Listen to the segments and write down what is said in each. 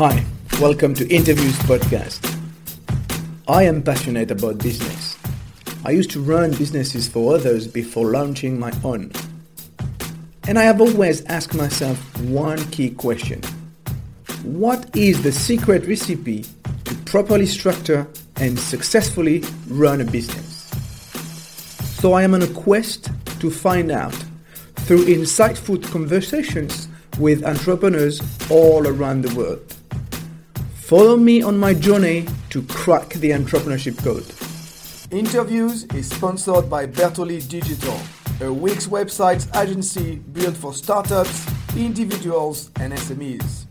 Hi, welcome to Interviews Podcast. I am passionate about business. I used to run businesses for others before launching my own. And I have always asked myself one key question What is the secret recipe to properly structure and successfully run a business? So I am on a quest to find out through insightful conversations with entrepreneurs all around the world. Follow me on my journey to crack the entrepreneurship code. Interviews is sponsored by Bertoli Digital, a Wix website agency built for startups, individuals, and SMEs.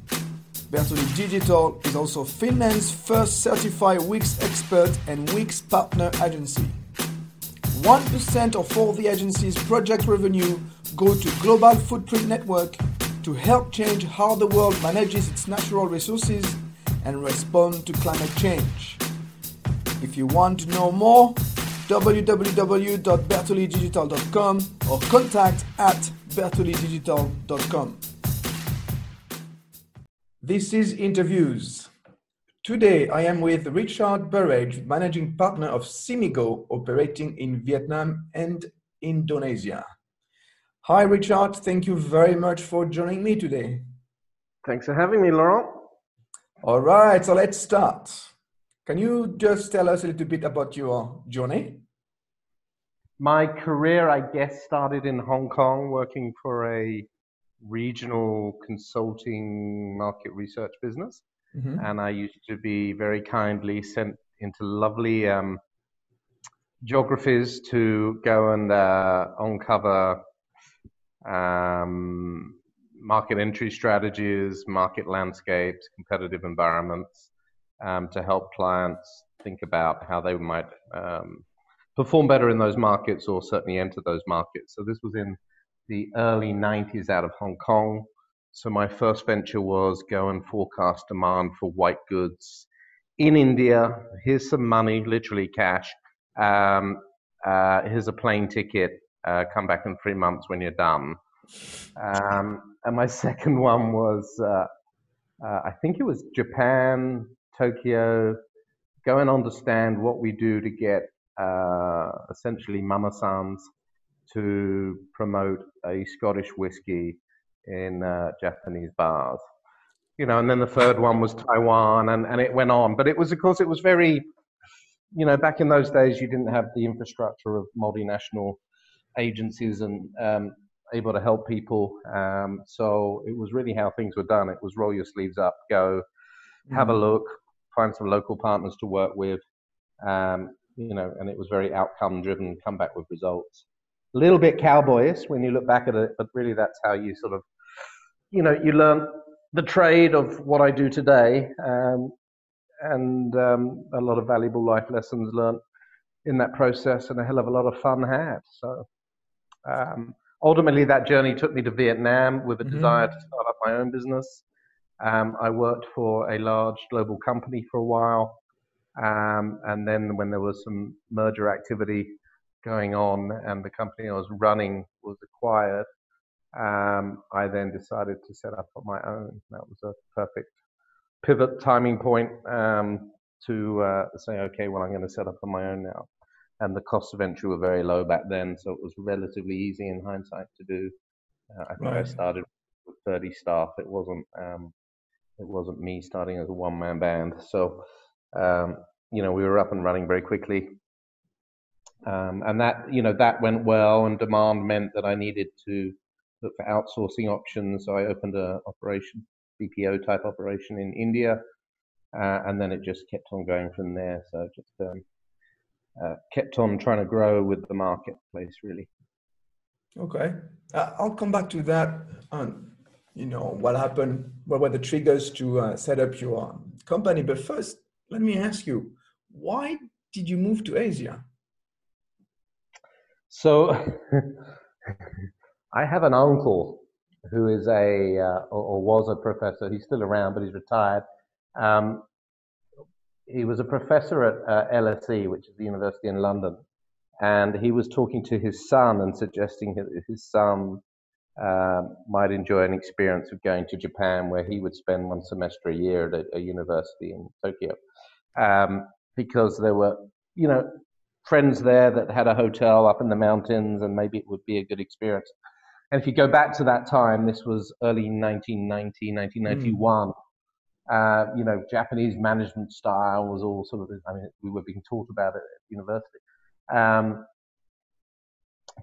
Bertoli Digital is also Finland's first certified Wix expert and Wix partner agency. 1% of all the agency's project revenue go to Global Footprint Network to help change how the world manages its natural resources and respond to climate change. If you want to know more, www.bertolidigital.com or contact at bertolidigital.com. This is Interviews. Today I am with Richard Burrage, managing partner of Cimigo, operating in Vietnam and Indonesia. Hi, Richard. Thank you very much for joining me today. Thanks for having me, Laurent. All right, so let's start. Can you just tell us a little bit about your journey? My career, I guess, started in Hong Kong working for a regional consulting market research business. Mm-hmm. And I used to be very kindly sent into lovely um, geographies to go and uh, uncover um, market entry strategies, market landscapes, competitive environments um, to help clients think about how they might um, perform better in those markets or certainly enter those markets. So this was in the early 90s out of Hong Kong. So my first venture was go and forecast demand for white goods in India. Here's some money, literally cash. Um, uh, here's a plane ticket. Uh, come back in three months when you're done. Um, and my second one was, uh, uh, I think it was Japan, Tokyo. Go and understand what we do to get uh, essentially mama sans to promote a Scottish whiskey in uh, Japanese bars. You know, and then the third one was Taiwan, and, and it went on. But it was, of course, it was very, you know, back in those days, you didn't have the infrastructure of multinational agencies and um, able to help people. Um, so it was really how things were done. It was roll your sleeves up, go, have a look, find some local partners to work with, um, you know, and it was very outcome driven, come back with results. A little bit cowboyish when you look back at it, but really that's how you sort of, you know, you learn the trade of what I do today, um, and um, a lot of valuable life lessons learned in that process, and a hell of a lot of fun had. So. Ultimately, that journey took me to Vietnam with a mm-hmm. desire to start up my own business. Um, I worked for a large global company for a while. Um, and then, when there was some merger activity going on and the company I was running was acquired, um, I then decided to set up on my own. That was a perfect pivot timing point um, to uh, say, okay, well, I'm going to set up on my own now and the costs of entry were very low back then, so it was relatively easy in hindsight to do. Uh, I think right. I started with 30 staff. It wasn't um, it wasn't me starting as a one man band. So um, you know we were up and running very quickly, um, and that you know that went well. And demand meant that I needed to look for outsourcing options. So I opened a operation BPO type operation in India, uh, and then it just kept on going from there. So just um, uh, kept on trying to grow with the marketplace, really. Okay, uh, I'll come back to that. On you know what happened, what were the triggers to uh, set up your company? But first, let me ask you, why did you move to Asia? So, I have an uncle who is a uh, or, or, was a professor. He's still around, but he's retired. Um, he was a professor at uh, LSE, which is the university in London, and he was talking to his son and suggesting that his son um, might enjoy an experience of going to Japan, where he would spend one semester a year at a, a university in Tokyo, um, because there were, you know, friends there that had a hotel up in the mountains, and maybe it would be a good experience. And if you go back to that time, this was early 1990, 1991. Mm. Uh, you know, Japanese management style was all sort of, I mean, we were being taught about it at university. Um,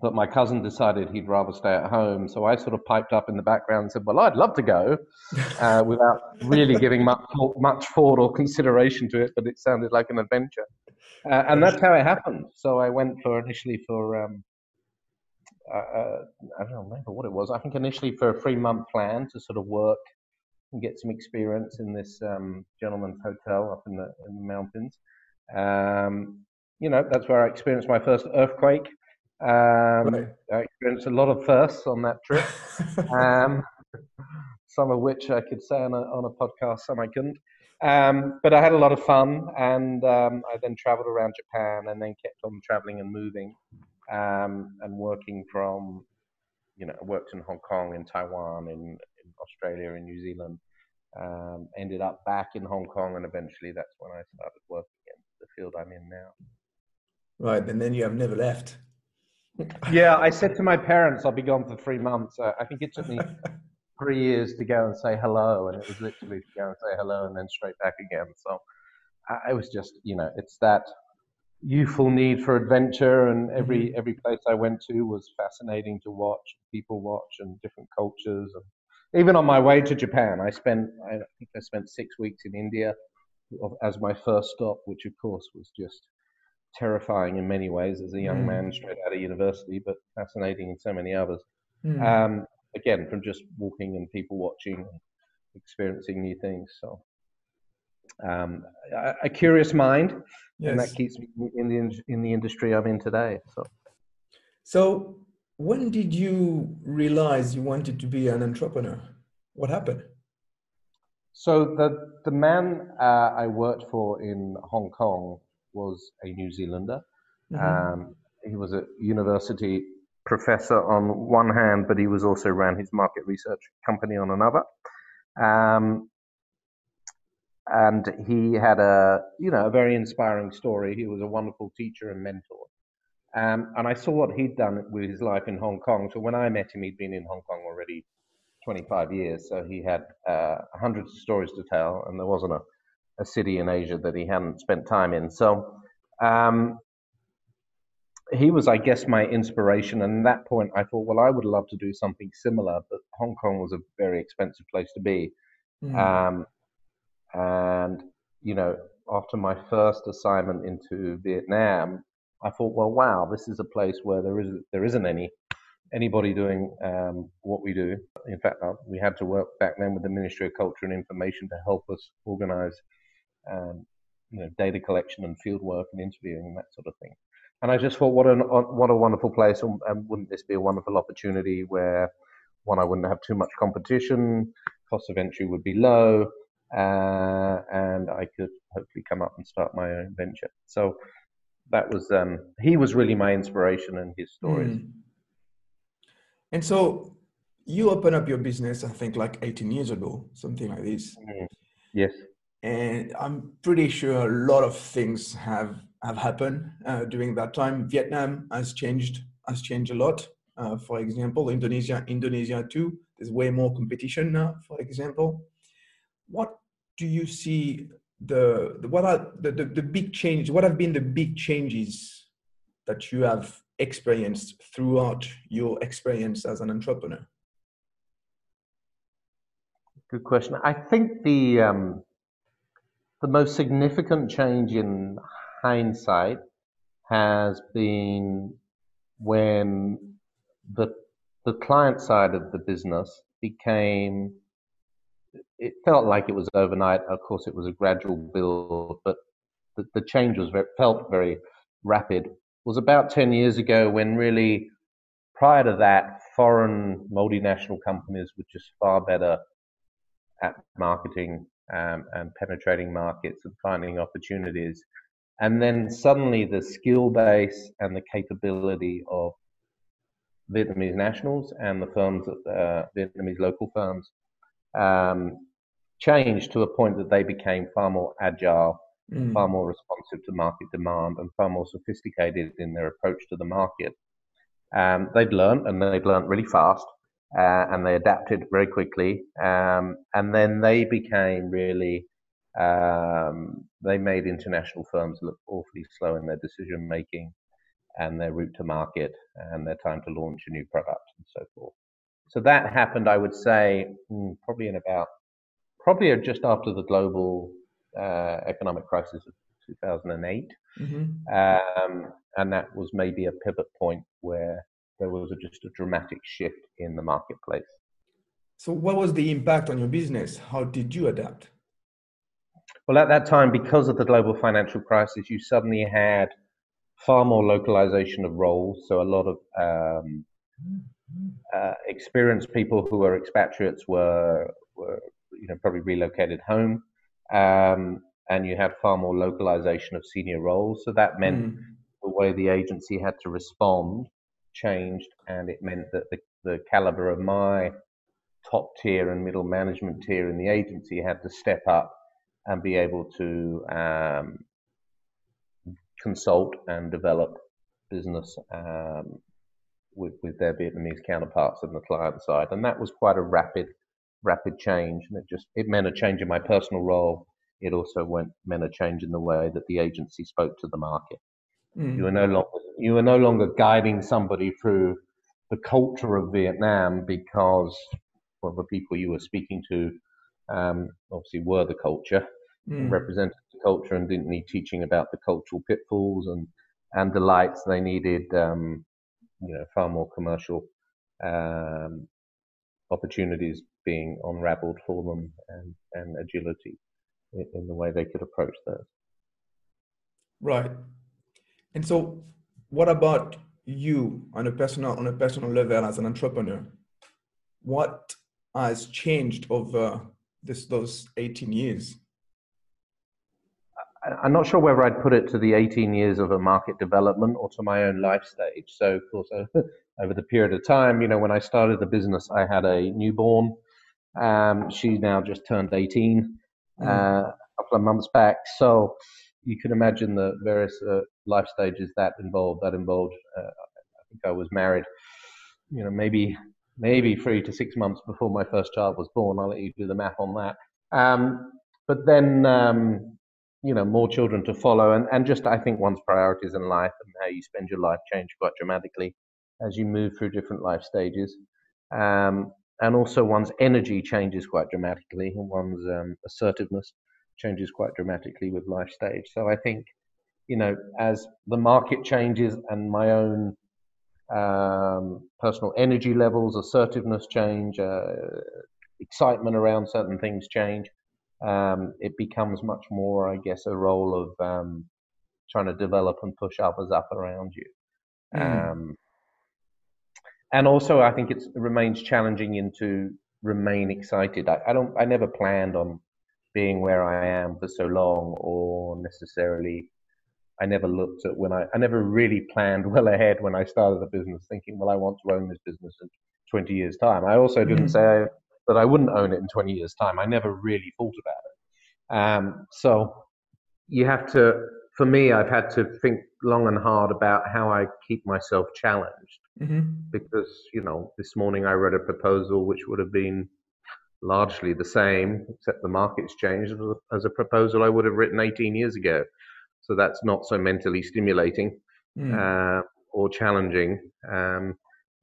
but my cousin decided he'd rather stay at home. So I sort of piped up in the background and said, Well, I'd love to go uh, without really giving much, much thought or consideration to it, but it sounded like an adventure. Uh, and that's how it happened. So I went for initially for, um, uh, uh, I don't remember what it was. I think initially for a three month plan to sort of work and get some experience in this um, gentleman's hotel up in the, in the mountains. Um, you know, that's where I experienced my first earthquake. Um, right. I experienced a lot of firsts on that trip, um, some of which I could say on a, on a podcast, some I couldn't. Um, but I had a lot of fun, and um, I then traveled around Japan, and then kept on traveling and moving, um, and working from, you know, I worked in Hong Kong, in Taiwan, in, in Australia, in New Zealand. Um, ended up back in Hong Kong, and eventually that's when I started working in the field I'm in now. Right, and then you have never left yeah, I said to my parents, I'll be gone for three months. Uh, I think it took me three years to go and say hello, and it was literally to go and say hello and then straight back again. So I was just, you know, it's that youthful need for adventure, and every mm-hmm. every place I went to was fascinating to watch, people watch, and different cultures. And even on my way to Japan, I spent, I think I spent six weeks in India as my first stop, which of course was just terrifying in many ways as a young mm. man straight out of university, but fascinating in so many others. Mm. Um, again, from just walking and people watching, and experiencing new things. So, um, a, a, curious mind, yes. and that keeps me in the in the industry I'm in today. So, so when did you realize you wanted to be an entrepreneur? What happened? So the the man uh, I worked for in Hong Kong was a New Zealander. Mm-hmm. Um, he was a university professor on one hand, but he was also ran his market research company on another. Um, and he had a you know a very inspiring story. He was a wonderful teacher and mentor. Um, and I saw what he'd done with his life in Hong Kong. So when I met him, he'd been in Hong Kong already 25 years. So he had uh, hundreds of stories to tell, and there wasn't a a city in Asia that he hadn't spent time in. So um, he was, I guess, my inspiration. And at that point, I thought, well, I would love to do something similar, but Hong Kong was a very expensive place to be. Mm. Um, and, you know, after my first assignment into Vietnam, I thought, well, wow, this is a place where there is there isn't any anybody doing um, what we do. In fact, uh, we had to work back then with the Ministry of Culture and Information to help us organize um, you know, data collection and field work and interviewing and that sort of thing. And I just thought, what a what a wonderful place, and wouldn't this be a wonderful opportunity where one, I wouldn't have too much competition, cost of entry would be low, uh, and I could hopefully come up and start my own venture. So that was um, he was really my inspiration and his stories. Mm. And so you open up your business, I think, like 18 years ago, something like this. Mm. Yes and I'm pretty sure a lot of things have have happened uh, during that time. Vietnam has changed has changed a lot. Uh, for example, Indonesia Indonesia too. There's way more competition now. For example, what do you see the, the what are the, the, the big changes? What have been the big changes that you have experienced throughout your experience as an entrepreneur? Good question. I think the um, the most significant change in hindsight has been when the the client side of the business became it felt like it was overnight of course it was a gradual build but the, the change was very, felt very rapid it was about 10 years ago when really prior to that foreign multinational companies were just far better at marketing um, and penetrating markets and finding opportunities. And then suddenly the skill base and the capability of Vietnamese nationals and the firms, uh, Vietnamese local firms, um, changed to a point that they became far more agile, mm. far more responsive to market demand, and far more sophisticated in their approach to the market. Um, they'd learned, and they'd learned really fast, uh, and they adapted very quickly. Um, and then they became really, um, they made international firms look awfully slow in their decision making and their route to market and their time to launch a new product and so forth. So that happened, I would say, hmm, probably in about, probably just after the global uh, economic crisis of 2008. Mm-hmm. Um, and that was maybe a pivot point where there was a, just a dramatic shift in the marketplace. So, what was the impact on your business? How did you adapt? Well, at that time, because of the global financial crisis, you suddenly had far more localization of roles. So, a lot of um, uh, experienced people who were expatriates were, were you know, probably relocated home. Um, and you had far more localization of senior roles. So that meant mm. the way the agency had to respond changed, and it meant that the, the caliber of my top tier and middle management tier in the agency had to step up and be able to um, consult and develop business um, with, with their Vietnamese counterparts on the client side, and that was quite a rapid rapid change, and it just it meant a change in my personal role. It also went meant a change in the way that the agency spoke to the market. Mm. You were no longer you were no longer guiding somebody through the culture of Vietnam because well, the people you were speaking to um, obviously were the culture, mm. represented the culture, and didn't need teaching about the cultural pitfalls and and delights. They needed um, you know far more commercial um, opportunities being unraveled for them and, and agility in, in the way they could approach those. Right. And so, what about you on a personal on a personal level as an entrepreneur? What has changed over this those 18 years? I'm not sure whether I'd put it to the 18 years of a market development or to my own life stage. So, of course, over the period of time, you know, when I started the business, I had a newborn. Um, she's now just turned 18 mm. uh, a couple of months back. So, you can imagine the various uh, life stages that involved. That involved, uh, I think I was married, you know, maybe maybe three to six months before my first child was born. I'll let you do the math on that. Um, but then, um, you know, more children to follow, and, and just I think one's priorities in life and how you spend your life change quite dramatically as you move through different life stages. Um, and also one's energy changes quite dramatically, and one's um, assertiveness changes quite dramatically with life stage. So I think, you know, as the market changes and my own um, personal energy levels, assertiveness change, uh, excitement around certain things change, um, it becomes much more, I guess, a role of um, trying to develop and push others up around you. Mm. and also, I think it remains challenging in to remain excited. I, I don't. I never planned on being where I am for so long, or necessarily, I never looked at when I, I never really planned well ahead when I started the business, thinking, well, I want to own this business in 20 years' time. I also didn't mm-hmm. say that I wouldn't own it in 20 years' time. I never really thought about it. Um, so you have to, for me, I've had to think long and hard about how I keep myself challenged. Mm-hmm. Because, you know, this morning I read a proposal which would have been largely the same, except the market's changed as a proposal I would have written 18 years ago. So that's not so mentally stimulating mm. uh, or challenging. Um,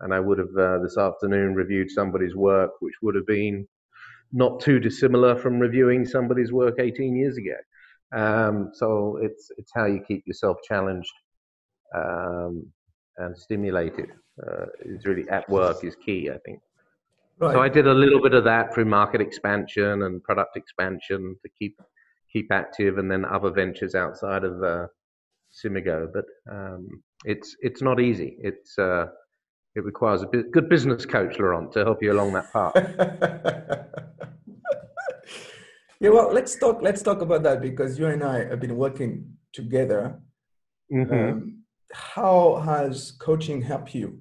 and I would have uh, this afternoon reviewed somebody's work, which would have been not too dissimilar from reviewing somebody's work 18 years ago. Um, so it's it's how you keep yourself challenged um, and stimulated. Uh, is really at work is key, I think. Right. So I did a little bit of that through market expansion and product expansion to keep keep active, and then other ventures outside of uh, Cimigo. But um, it's it's not easy. It's uh, it requires a good business coach, Laurent, to help you along that path. yeah, well, let's talk. Let's talk about that because you and I have been working together. Mm-hmm. Um, how has coaching helped you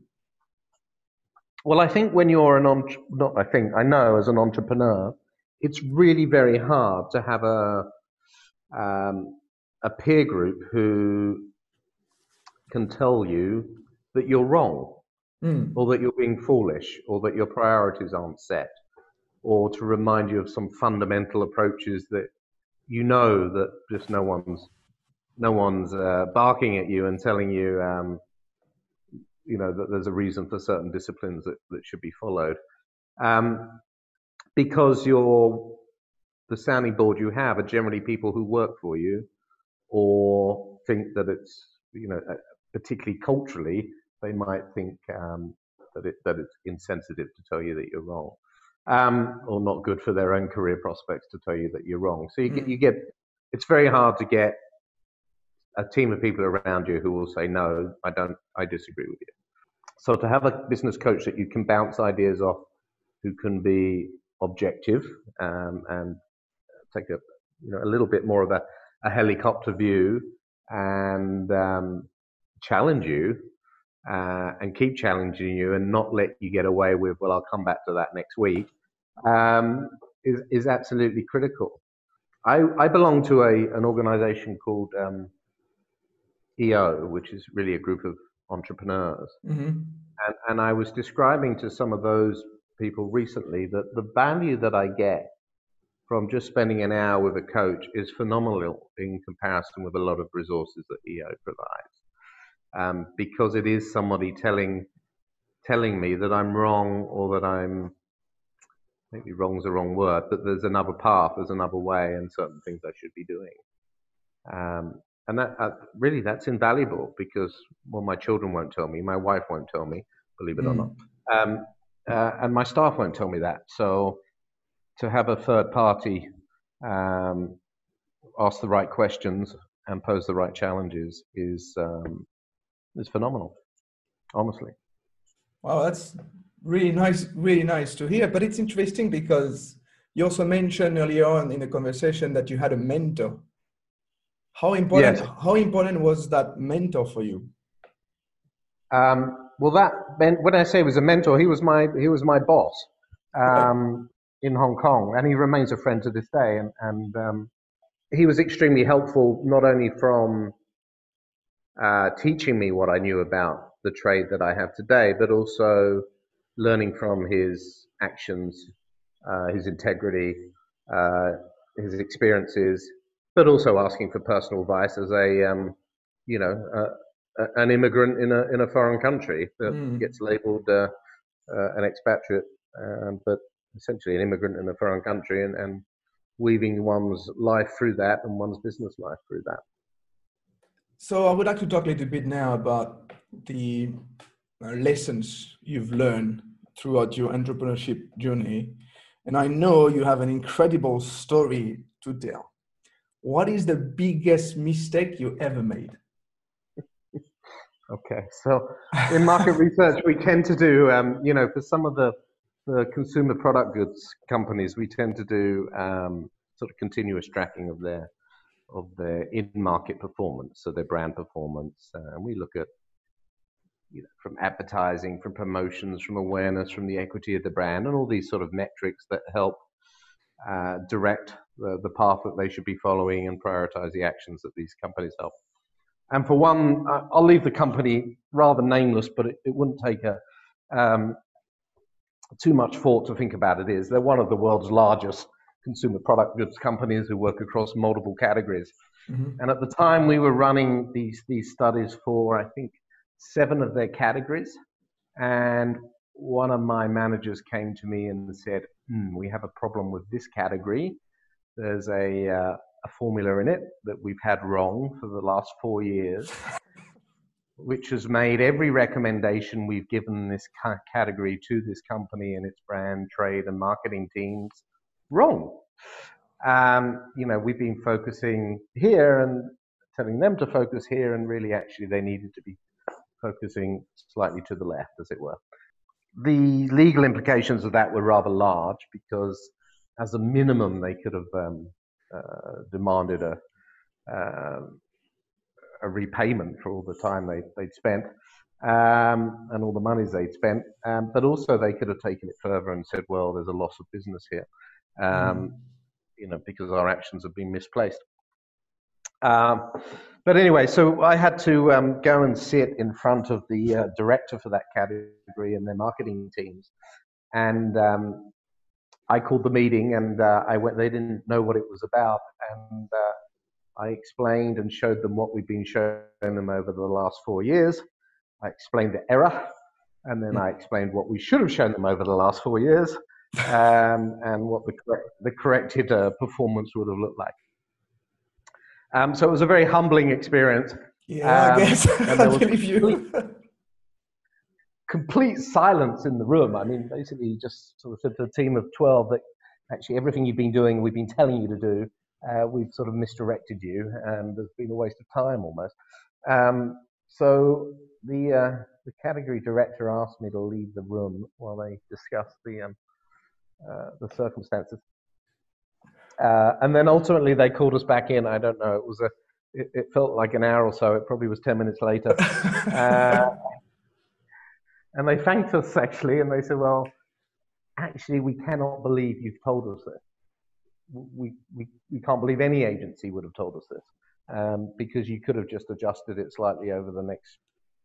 Well, I think when you're an entre- not I think I know as an entrepreneur, it's really very hard to have a um, a peer group who can tell you that you're wrong, mm. or that you're being foolish, or that your priorities aren't set, or to remind you of some fundamental approaches that you know that just no one's no one's uh, barking at you and telling you um, you know that there's a reason for certain disciplines that, that should be followed um, because you're the sounding board you have are generally people who work for you or think that it's you know uh, particularly culturally they might think um, that it that it's insensitive to tell you that you're wrong um, or not good for their own career prospects to tell you that you're wrong so you mm. get you get it's very hard to get a team of people around you who will say, no, I don't, I disagree with you. So to have a business coach that you can bounce ideas off, who can be objective um, and take a, you know, a little bit more of a, a helicopter view and um, challenge you uh, and keep challenging you and not let you get away with, well, I'll come back to that next week, um, is, is absolutely critical. I, I belong to a, an organization called um, EO, which is really a group of entrepreneurs. Mm-hmm. And, and I was describing to some of those people recently that the value that I get from just spending an hour with a coach is phenomenal in comparison with a lot of resources that EO provides. Um, because it is somebody telling telling me that I'm wrong or that I'm maybe wrong is the wrong word, but there's another path, there's another way, and certain things I should be doing. Um, and that uh, really that's invaluable because well my children won't tell me my wife won't tell me believe it mm. or not hmm. um, uh, and my staff won't tell me that so to have a third party um, ask the right questions and pose the right challenges is um, is phenomenal honestly wow that's really nice really nice to hear but it's interesting because you also mentioned earlier on in the conversation that you had a mentor how important? Yes. How important was that mentor for you? Um, well, that when I say he was a mentor, he was my he was my boss um, in Hong Kong, and he remains a friend to this day. And, and um, he was extremely helpful, not only from uh, teaching me what I knew about the trade that I have today, but also learning from his actions, uh, his integrity, uh, his experiences, but also asking for personal advice as a um, you know uh, an immigrant in a in a foreign country that mm. gets labelled uh, uh, an expatriate, um, but essentially an immigrant in a foreign country, and, and weaving one's life through that and one's business life through that. So I would like to talk a little bit now about the uh, lessons you've learned throughout your entrepreneurship journey. And I know you have an incredible story to tell what is the biggest mistake you ever made? okay, so in market research, we tend to do, um, you know, for some of the, the consumer product goods companies, we tend to do um, sort of continuous tracking of their of their in-market performance, so their brand performance, uh, and we look at you know, from advertising, from promotions, from awareness, from the equity of the brand, and all these sort of metrics that help uh, direct the, the path that they should be following and prioritize the actions that these companies help. And for one, I'll leave the company rather nameless, but it, it wouldn't take a, um, too much thought to think about it. Is they're one of the world's largest consumer product goods companies who work across multiple categories. Mm-hmm. And at the time, we were running these these studies for I think seven of their categories, and one of my managers came to me and said, mm, "We have a problem with this category, there's a, uh, a formula in it that we've had wrong for the last four years, which has made every recommendation we've given this category to this company and its brand, trade, and marketing teams wrong. Um, you know, we've been focusing here and telling them to focus here, and really, actually, they needed to be focusing slightly to the left, as it were. The legal implications of that were rather large because as a minimum, they could have um, uh, demanded a um, a repayment for all the time they they'd spent. um, and all the monies they'd spent. Um, but also, they could have taken it further and said, "Well, there's a loss of business here, um, mm. you know, because our actions have been misplaced." Um, but anyway, so I had to um, go and sit in front of the uh, director for that category and their marketing teams, and um, I called the meeting, and uh, I went. They didn't know what it was about, and uh, I explained and showed them what we'd been showing them over the last four years I explained the error, and then I explained what we should have shown them over the last four years, um, and what the, correct, the corrected uh, performance would have looked like. Um, so it was a very humbling experience. Yeah, um, I guess. And there was complete, complete silence in the room. I mean, basically, he just sort of said to a team of 12 that actually everything you've been doing, we've been telling you to do, uh, we've sort of misdirected you, and there's been a waste of time almost. Um, so the uh, the category director asked me to leave the room while they discussed the um, the circumstances. Uh, and then ultimately they called us back in. I don't know. It was a. It, it felt like an hour or so. It probably was ten minutes later. Uh, and they thanked us actually, and they said, "Well, actually, we cannot believe you've told us this. We we we can't believe any agency would have told us this." Um, because you could have just adjusted it slightly over the next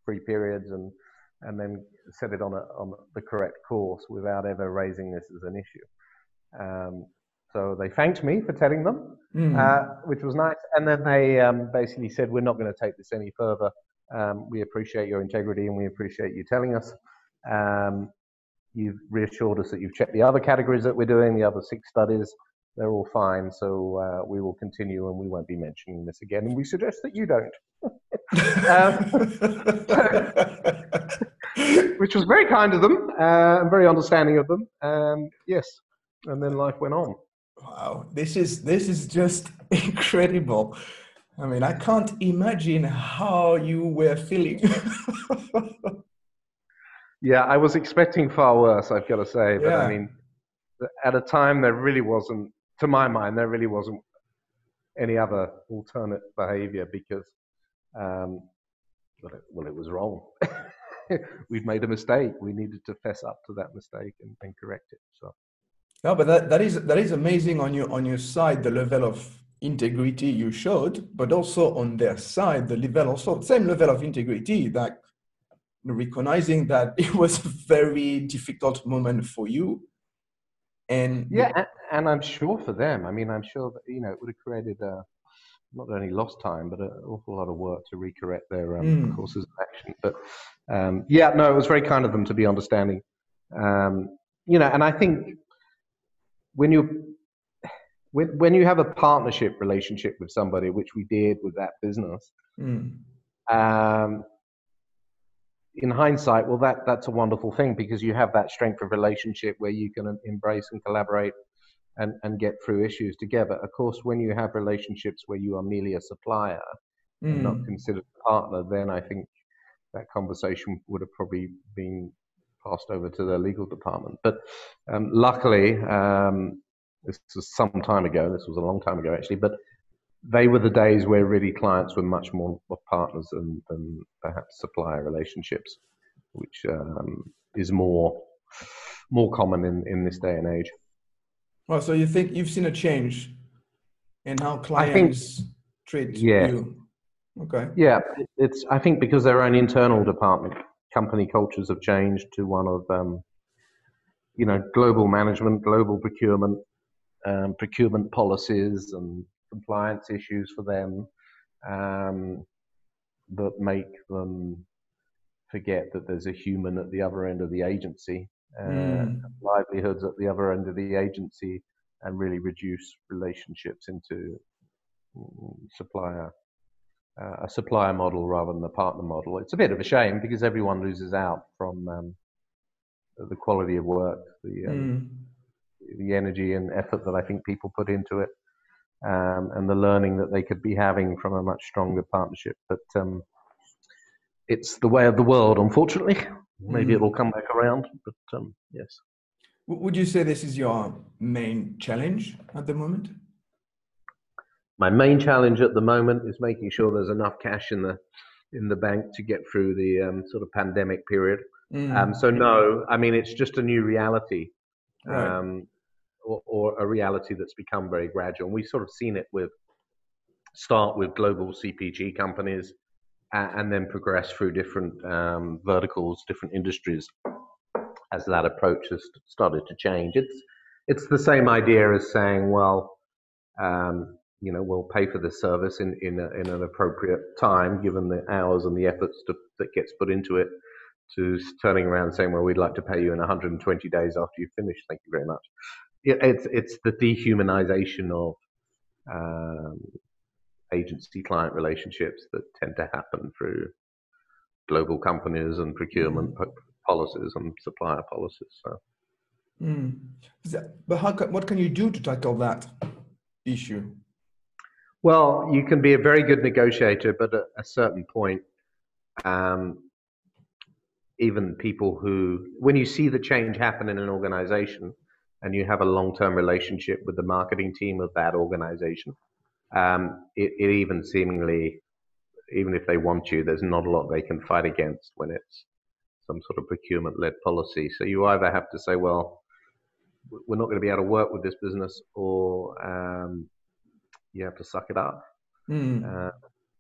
three periods and and then set it on a, on the correct course without ever raising this as an issue. Um, so they thanked me for telling them, mm. uh, which was nice. And then they um, basically said, "We're not going to take this any further. Um, we appreciate your integrity and we appreciate you telling us. Um, you've reassured us that you've checked the other categories that we're doing, the other six studies, they're all fine. So uh, we will continue and we won't be mentioning this again. And we suggest that you don't. um, which was very kind of them uh, and very understanding of them. Um, yes. And then life went on. Wow, this is this is just incredible. I mean, I can't imagine how you were feeling. yeah, I was expecting far worse. I've got to say, but yeah. I mean, at a time there really wasn't to my mind, there really wasn't any other alternate behavior because, um, well, it, well, it was wrong. We'd made a mistake. We needed to fess up to that mistake and, and correct it. So. No, but that, that is that is amazing on your on your side the level of integrity you showed, but also on their side the level also same level of integrity that recognizing that it was a very difficult moment for you and yeah, and, and, I'm sure for them, I mean, I'm sure that you know it would have created a, not only lost time, but an awful lot of work to recorrect their um, mm. courses of action. But um, yeah, no, it was very kind of them to be understanding. Um, you know, and I think when you when when you have a partnership relationship with somebody, which we did with that business, mm. um, in hindsight, well, that that's a wonderful thing because you have that strength of relationship where you can embrace and collaborate and, and get through issues together. Of course, when you have relationships where you are merely a supplier mm. and not mm. considered a partner, then I think that conversation would have probably been passed over to the legal department. But um, luckily, um, this was some time ago. This was a long time ago, actually. But they were the days where really clients were much more partners than, than perhaps supplier relationships, which um, is more more common in, in this day and age. Well, so you think you've seen a change in how clients think, treat yeah. you? Okay. Yeah, it's. I think because their own internal department, company cultures have changed to one of, um, you know, global management, global procurement, um, procurement policies, and compliance issues for them um, that make them forget that there's a human at the other end of the agency, uh, mm. livelihoods at the other end of the agency, and really reduce relationships into mm, supplier uh, a supplier model rather than a partner model. It's a bit of a shame because everyone loses out from um, the quality of work, the um, mm. the energy and effort that I think people put into it um, and the learning that they could be having from a much stronger partnership. But um, it's the way of the world, unfortunately. Maybe mm. it will come back around, but um, yes. Would you say this is your main challenge at the moment? My main challenge at the moment is making sure there's enough cash in the in the bank to get through the um, sort of pandemic period. Mm. Um, so no, I mean it's just a new reality, right. um, or, or, a reality that's become very gradual. And we've sort of seen it with start with global CPG companies, and, then progress through different um, verticals, different industries, as that approach has started to change. It's it's the same idea as saying, well, um, you know, we'll pay for this service in in, a, in an appropriate time, given the hours and the efforts to, that gets put into it to turning around saying, "Well, we'd like to pay you in 120 days after you finish. Thank you very much." it's it's the dehumanization of um, agency-client relationships that tend to happen through global companies and procurement mm. policies and supplier policies. So. Mm. But how, what can you do to tackle that issue? Well, you can be a very good negotiator, but at a certain point, um, even people who, when you see the change happen in an organization and you have a long term relationship with the marketing team of that organization, um, it, it, even seemingly, even if they want you, there's not a lot they can fight against when it's some sort of procurement led policy. So you either have to say, well, we're not going to be able to work with this business, or um, you have to suck it up. Mm. Uh,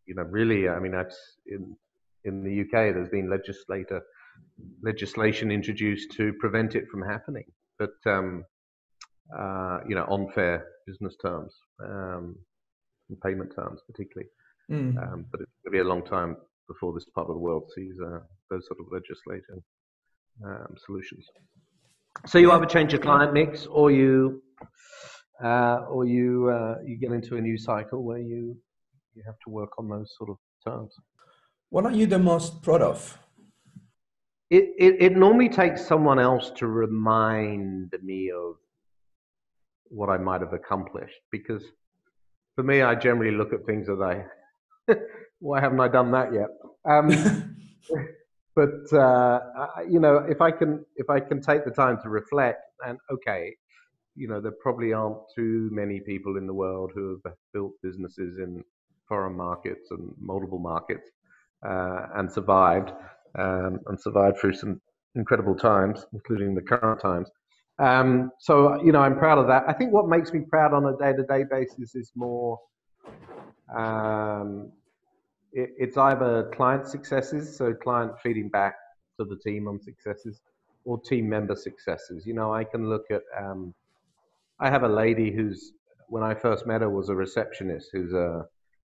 you know, really, I mean, that's in in the UK. There's been legislator legislation introduced to prevent it from happening. But um, uh, you know, on fair business terms, um, and payment terms, particularly. Mm. Um, but it's going to be a long time before this part of the world sees uh, those sort of legislative um, solutions. So you either change your client mix, or you, uh, or you, uh, you get into a new cycle where you you have to work on those sort of terms. What are you the most proud of? it, it, it normally takes someone else to remind me of what I might have accomplished because for me, I generally look at things as I, why haven't I done that yet? Um, but uh, I, you know, if I can, if I can take the time to reflect, and okay, you know, there probably aren't too many people in the world who have built businesses in foreign markets and multiple markets uh, and survived um, and survived through some incredible times, including the current times. Um, so, you know, I'm proud of that. I think what makes me proud on a day to day basis is more, um, it, it's either client successes, so client feeding back to the team on successes, or team member successes. You know, I can look at, um, I have a lady who's, when I first met her, was a receptionist who's a,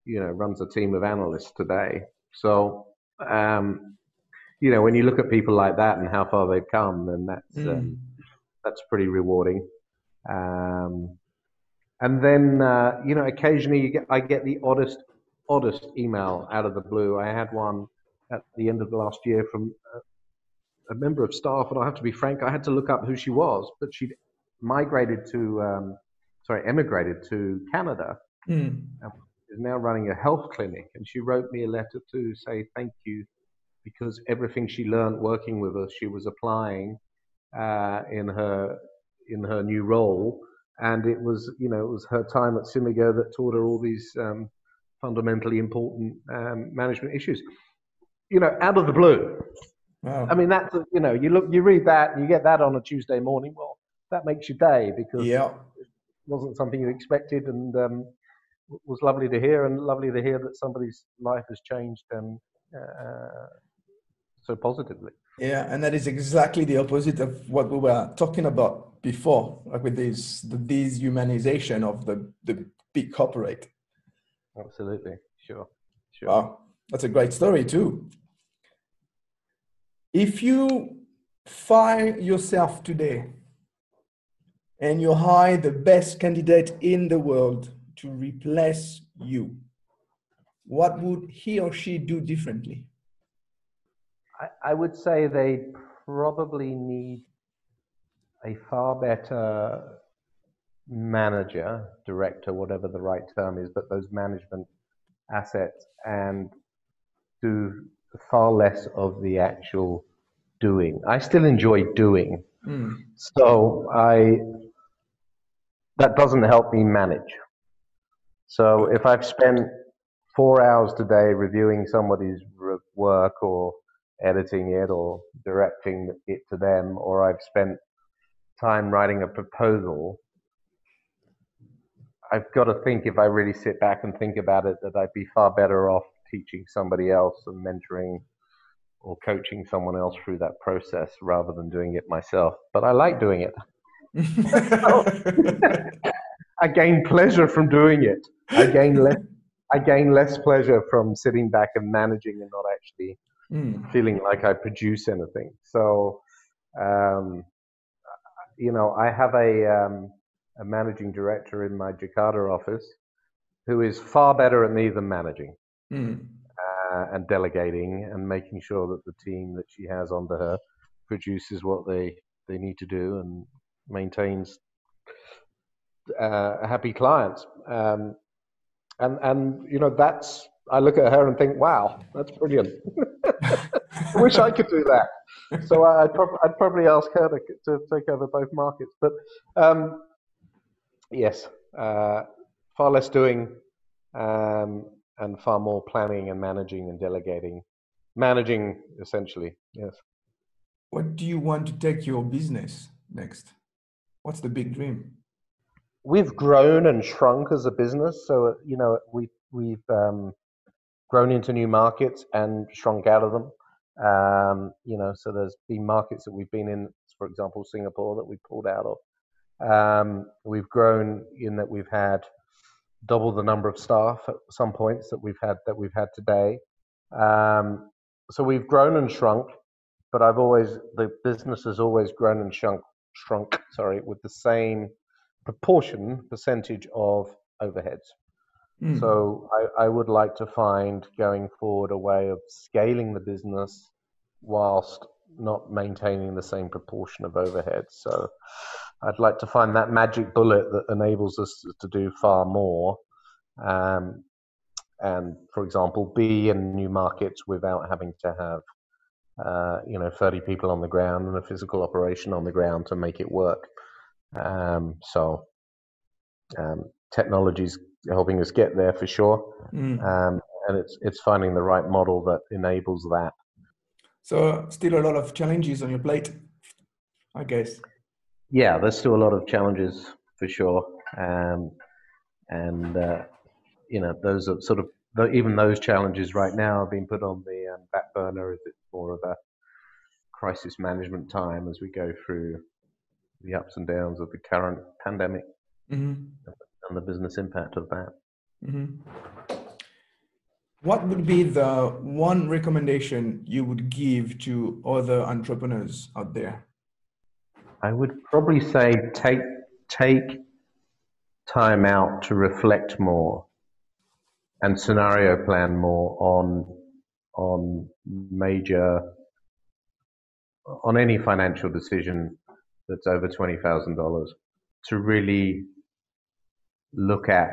you know, runs a team of analysts today. So, um, you know, when you look at people like that and how far they've come, then that's mm. That's pretty rewarding. Um, and then uh, you know, occasionally you get I get the oddest oddest email out of the blue. I had one at the end of the last year from a, a member of staff, and I have to be frank, I had to look up who she was, but she'd migrated to um, sorry, emigrated to Canada. Mm. Is now running a health clinic, and she wrote me a letter to say thank you because everything she learned working with us, she was applying uh, in her in her new role, and it was you know it was her time at Cimigo that taught her all these um, fundamentally important um, management issues. You know, out of the blue. Wow. I mean, that's you know, you look, you read that, and you get that on a Tuesday morning. Well, that makes your day because yeah. it wasn't something you expected, and um, was lovely to hear, and lovely to hear that somebody's life has changed and uh, so positively. Yeah, and that is exactly the opposite of what we were talking about before, like with this the dehumanization of the the big corporate. Absolutely, sure, sure. Wow, that's a great story too. If you fire yourself today and you hire the best candidate in the world to replace you, what would he or she do differently? I, I would say they probably need a far better manager, director, whatever the right term is, but those management assets and do far less of the actual doing. I still enjoy doing. Mm. So I that doesn't help me manage. So if I've spent four hours today reviewing somebody's work or editing it or directing it to them, or I've spent time writing a proposal, I've got to think if I really sit back and think about it that I'd be far better off teaching somebody else and mentoring or coaching someone else through that process rather than doing it myself. But I like doing it. I gain pleasure from doing it. I gain less. I gain less pleasure from sitting back and managing and not actually mm. feeling like I produce anything. So, um, you know, I have a, um, a managing director in my Jakarta office who is far better at me than managing mm. uh, and delegating and making sure that the team that she has under her produces what they, they need to do and maintains uh, happy clients. Um, and and you know that's I look at her and think, wow, that's brilliant. I wish I could do that. So I'd, prob- I'd probably ask her to, to, take over both markets. But um, yes, uh, far less doing um, and far more planning and managing and delegating. Managing, essentially, yes. What do you want to take your business next? What's the big dream? We've grown and shrunk as a business. So, you know, we, we've um, grown into new markets and shrunk out of them. Um, you know, so there's been markets that we've been in, for example, Singapore that we pulled out of. Um, we've grown in that we've had double the number of staff at some points that we've had that we've had today. Um, so we've grown and shrunk, but I've always the business has always grown and shrunk, shrunk. Sorry, with the same proportion percentage of overheads. Mm. So I, I, would like to find going forward a way of scaling the business whilst not maintaining the same proportion of overhead. So I'd like to find that magic bullet that enables us to do far more. Um, and for example, be in new markets without having to have, uh, you know, 30 people on the ground and a physical operation on the ground to make it work. Um, so um, technologies helping us get there for sure. Mm. Um, and it's it's finding the right model that enables that. So still a lot of challenges on your plate, I guess. Yeah, there's still a lot of challenges for sure, um, and uh, you know those are sort of even those challenges right now have been put on the um, back burner as it's more of a crisis management time as we go through the ups and downs of the current pandemic. Mm-hmm and the business impact of that. Mm-hmm. What would be the one recommendation you would give to other entrepreneurs out there? I would probably say take take time out to reflect more and scenario plan more on on major on any financial decision that's over twenty thousand dollars to really look at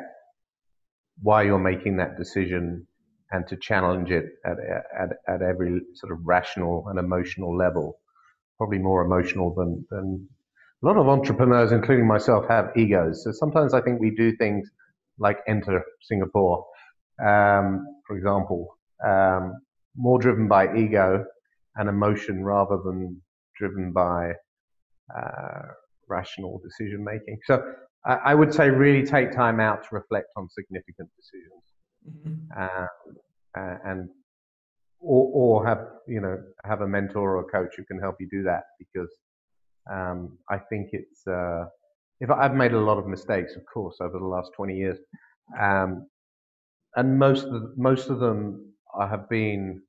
why you're making that decision and to challenge it at, at, at every sort of rational and emotional level, probably more emotional than, than a lot of entrepreneurs, including myself, have egos. So sometimes I think we do things like enter Singapore, um, for example, um, more driven by ego and emotion rather than driven by uh, rational decision making. So I would say really take time out to reflect on significant decisions, mm-hmm. Um, uh, and or, or have you know have a mentor or a coach who can help you do that because um, I think it's uh, if I've made a lot of mistakes, of course, over the last twenty years, um, and most of the, most of them I have been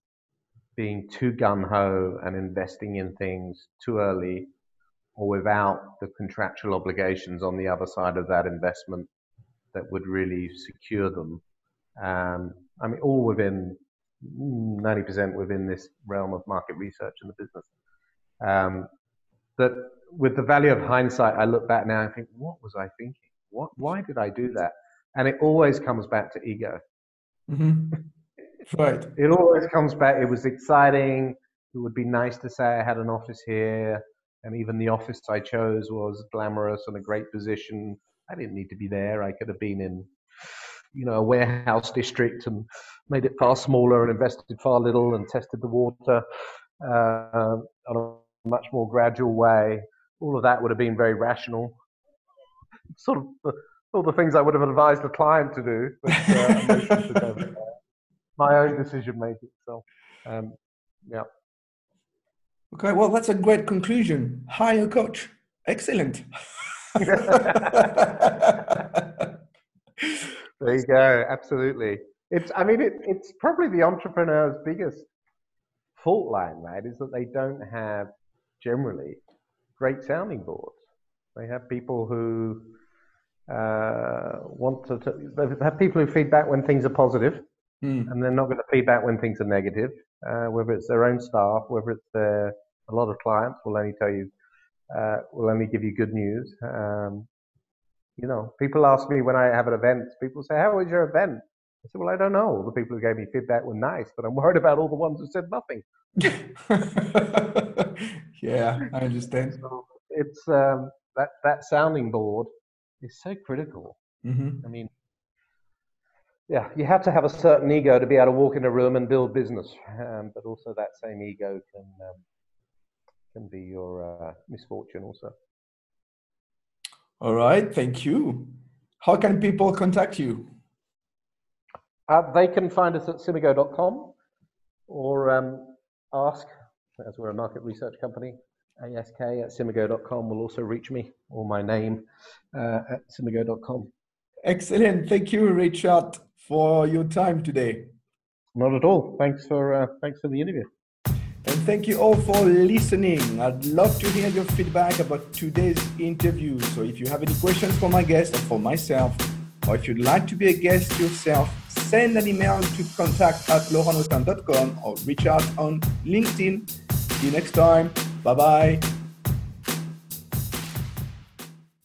being too gun ho and investing in things too early or without the contractual obligations on the other side of that investment that would really secure them. Um, I mean, all within 90% within this realm of market research and the business. Um, that with the value of hindsight, I look back now and think, what was I thinking? What, why did I do that? And it always comes back to ego. Mm-hmm. Right. it always comes back. It was exciting. It would be nice to say I had an office here and even the office I chose was glamorous and a great position. I didn't need to be there. I could have been in you know, a warehouse district and made it far smaller and invested far little and tested the water uh, on a much more gradual way, all of that would have been very rational. Sort of all the things I would have advised a client to do, but uh, my own decision making. So, um, yeah. Okay, well, that's a great conclusion. Hire a coach. Excellent. there you go. Absolutely. It's. I mean, it, it's probably the entrepreneur's biggest fault line, right? Is that they don't have generally great sounding boards. They have people who uh, want to, to have people who feedback when things are positive, mm. and they're not going to feedback when things are negative. Uh, whether it's their own staff, whether it's their a lot of clients will only tell you, uh, will only give you good news. Um, you know, people ask me when I have an event, people say, "How was your event?" I said, "Well, I don't know. All the people who gave me feedback were nice, but I'm worried about all the ones who said nothing." yeah, I understand. So it's um, that that sounding board is so critical. Mm-hmm. I mean, yeah, you have to have a certain ego to be able to walk in a room and build business, um, but also that same ego can um, can be your uh, misfortune also. All right, thank you. How can people contact you? Uh, they can find us at cimigo.com or um, ask, as we're a market research company, ask at cimigo.com will also reach me or my name uh, at cimigo.com. Excellent. Thank you, Richard, for your time today. Not at all. Thanks for uh, thanks for the interview. Thank you all for listening. I'd love to hear your feedback about today's interview. So if you have any questions for my guest or for myself, or if you'd like to be a guest yourself, send an email to contact at laurentnotin.com or reach out on LinkedIn. See you next time. Bye bye.